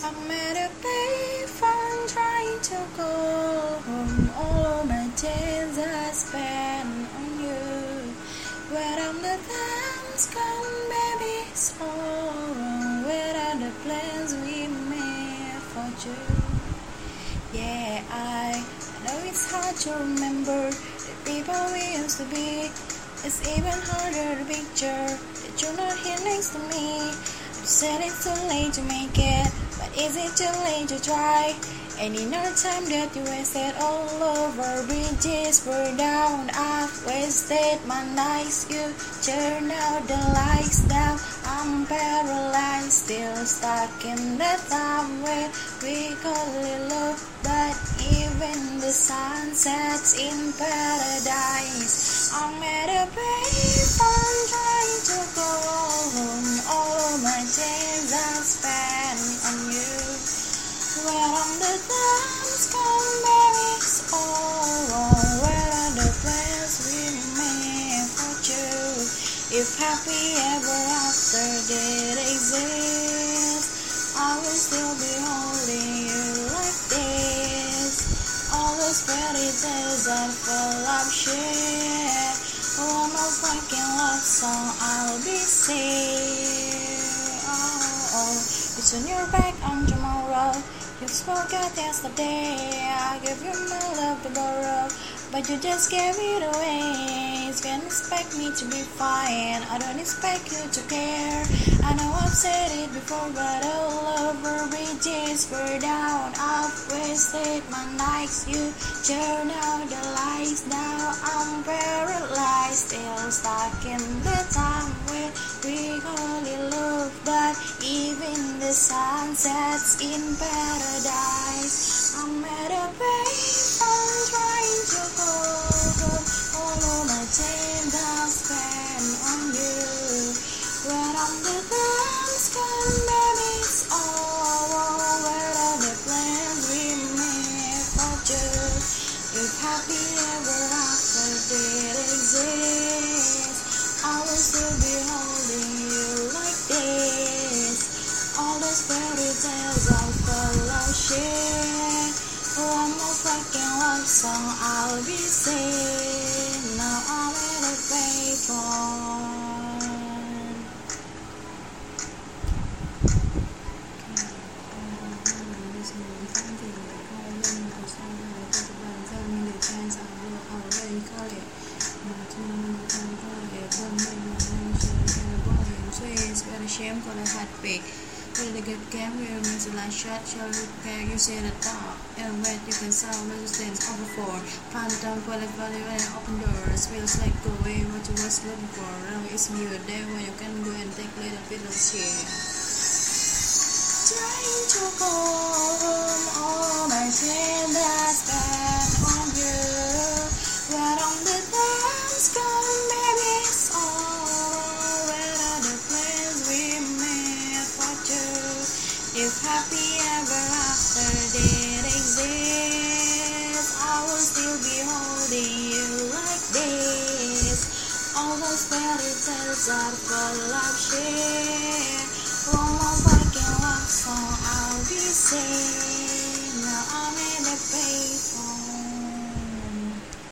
I'm at a payphone trying to go home. All of my days I spent on you. Where am the times gone, baby? It's all wrong. Where are the plans we made for you? Yeah, I know it's hard to remember the people we used to be. It's even harder to picture that you're not here next to me. Said it's too late to make it, but is it too late to try? And in our time that you wasted all over bridges were down, I've wasted my nights. You turn out the lights down. I'm paralyzed, still stuck in the time when we call it love. But even the sun sets in paradise. I'm at a payphone happy ever after did exist, I will still be holding you like this. All those fairy tales are full of shit. One more fucking love song I'll be singing. Oh, oh, it's on your back on tomorrow. You spoke out yesterday. I give you my love to borrow, but you just gave it away. You can't expect me to be fine. I don't expect you to care. I know I've said it before, but all over bridges were down. I've wasted my nights. You turn out the lights. Now I'm paralyzed, still stuck in the time when we only love. But even the sun sets in paradise. I'm at a When the baby, it's all are the plans we made for you? If happy ever after did exist, I will still be holding you like this. All those fairy tales are full of shit. One more fucking love song I'll be singing. The heartbreak. Will the good game will means the last shot shall repair you say the top and wait you can sound resistance over for. Phantom quality value and open doors feels like go away what you was looking for. Now it's a day when you can go and take little bit of share trying to home all my pain that spent on you. But on the times come if happy ever after. Did exist? I will still be holding you like this. All those fairy tales are full of shit. One more fucking love song I'll be singing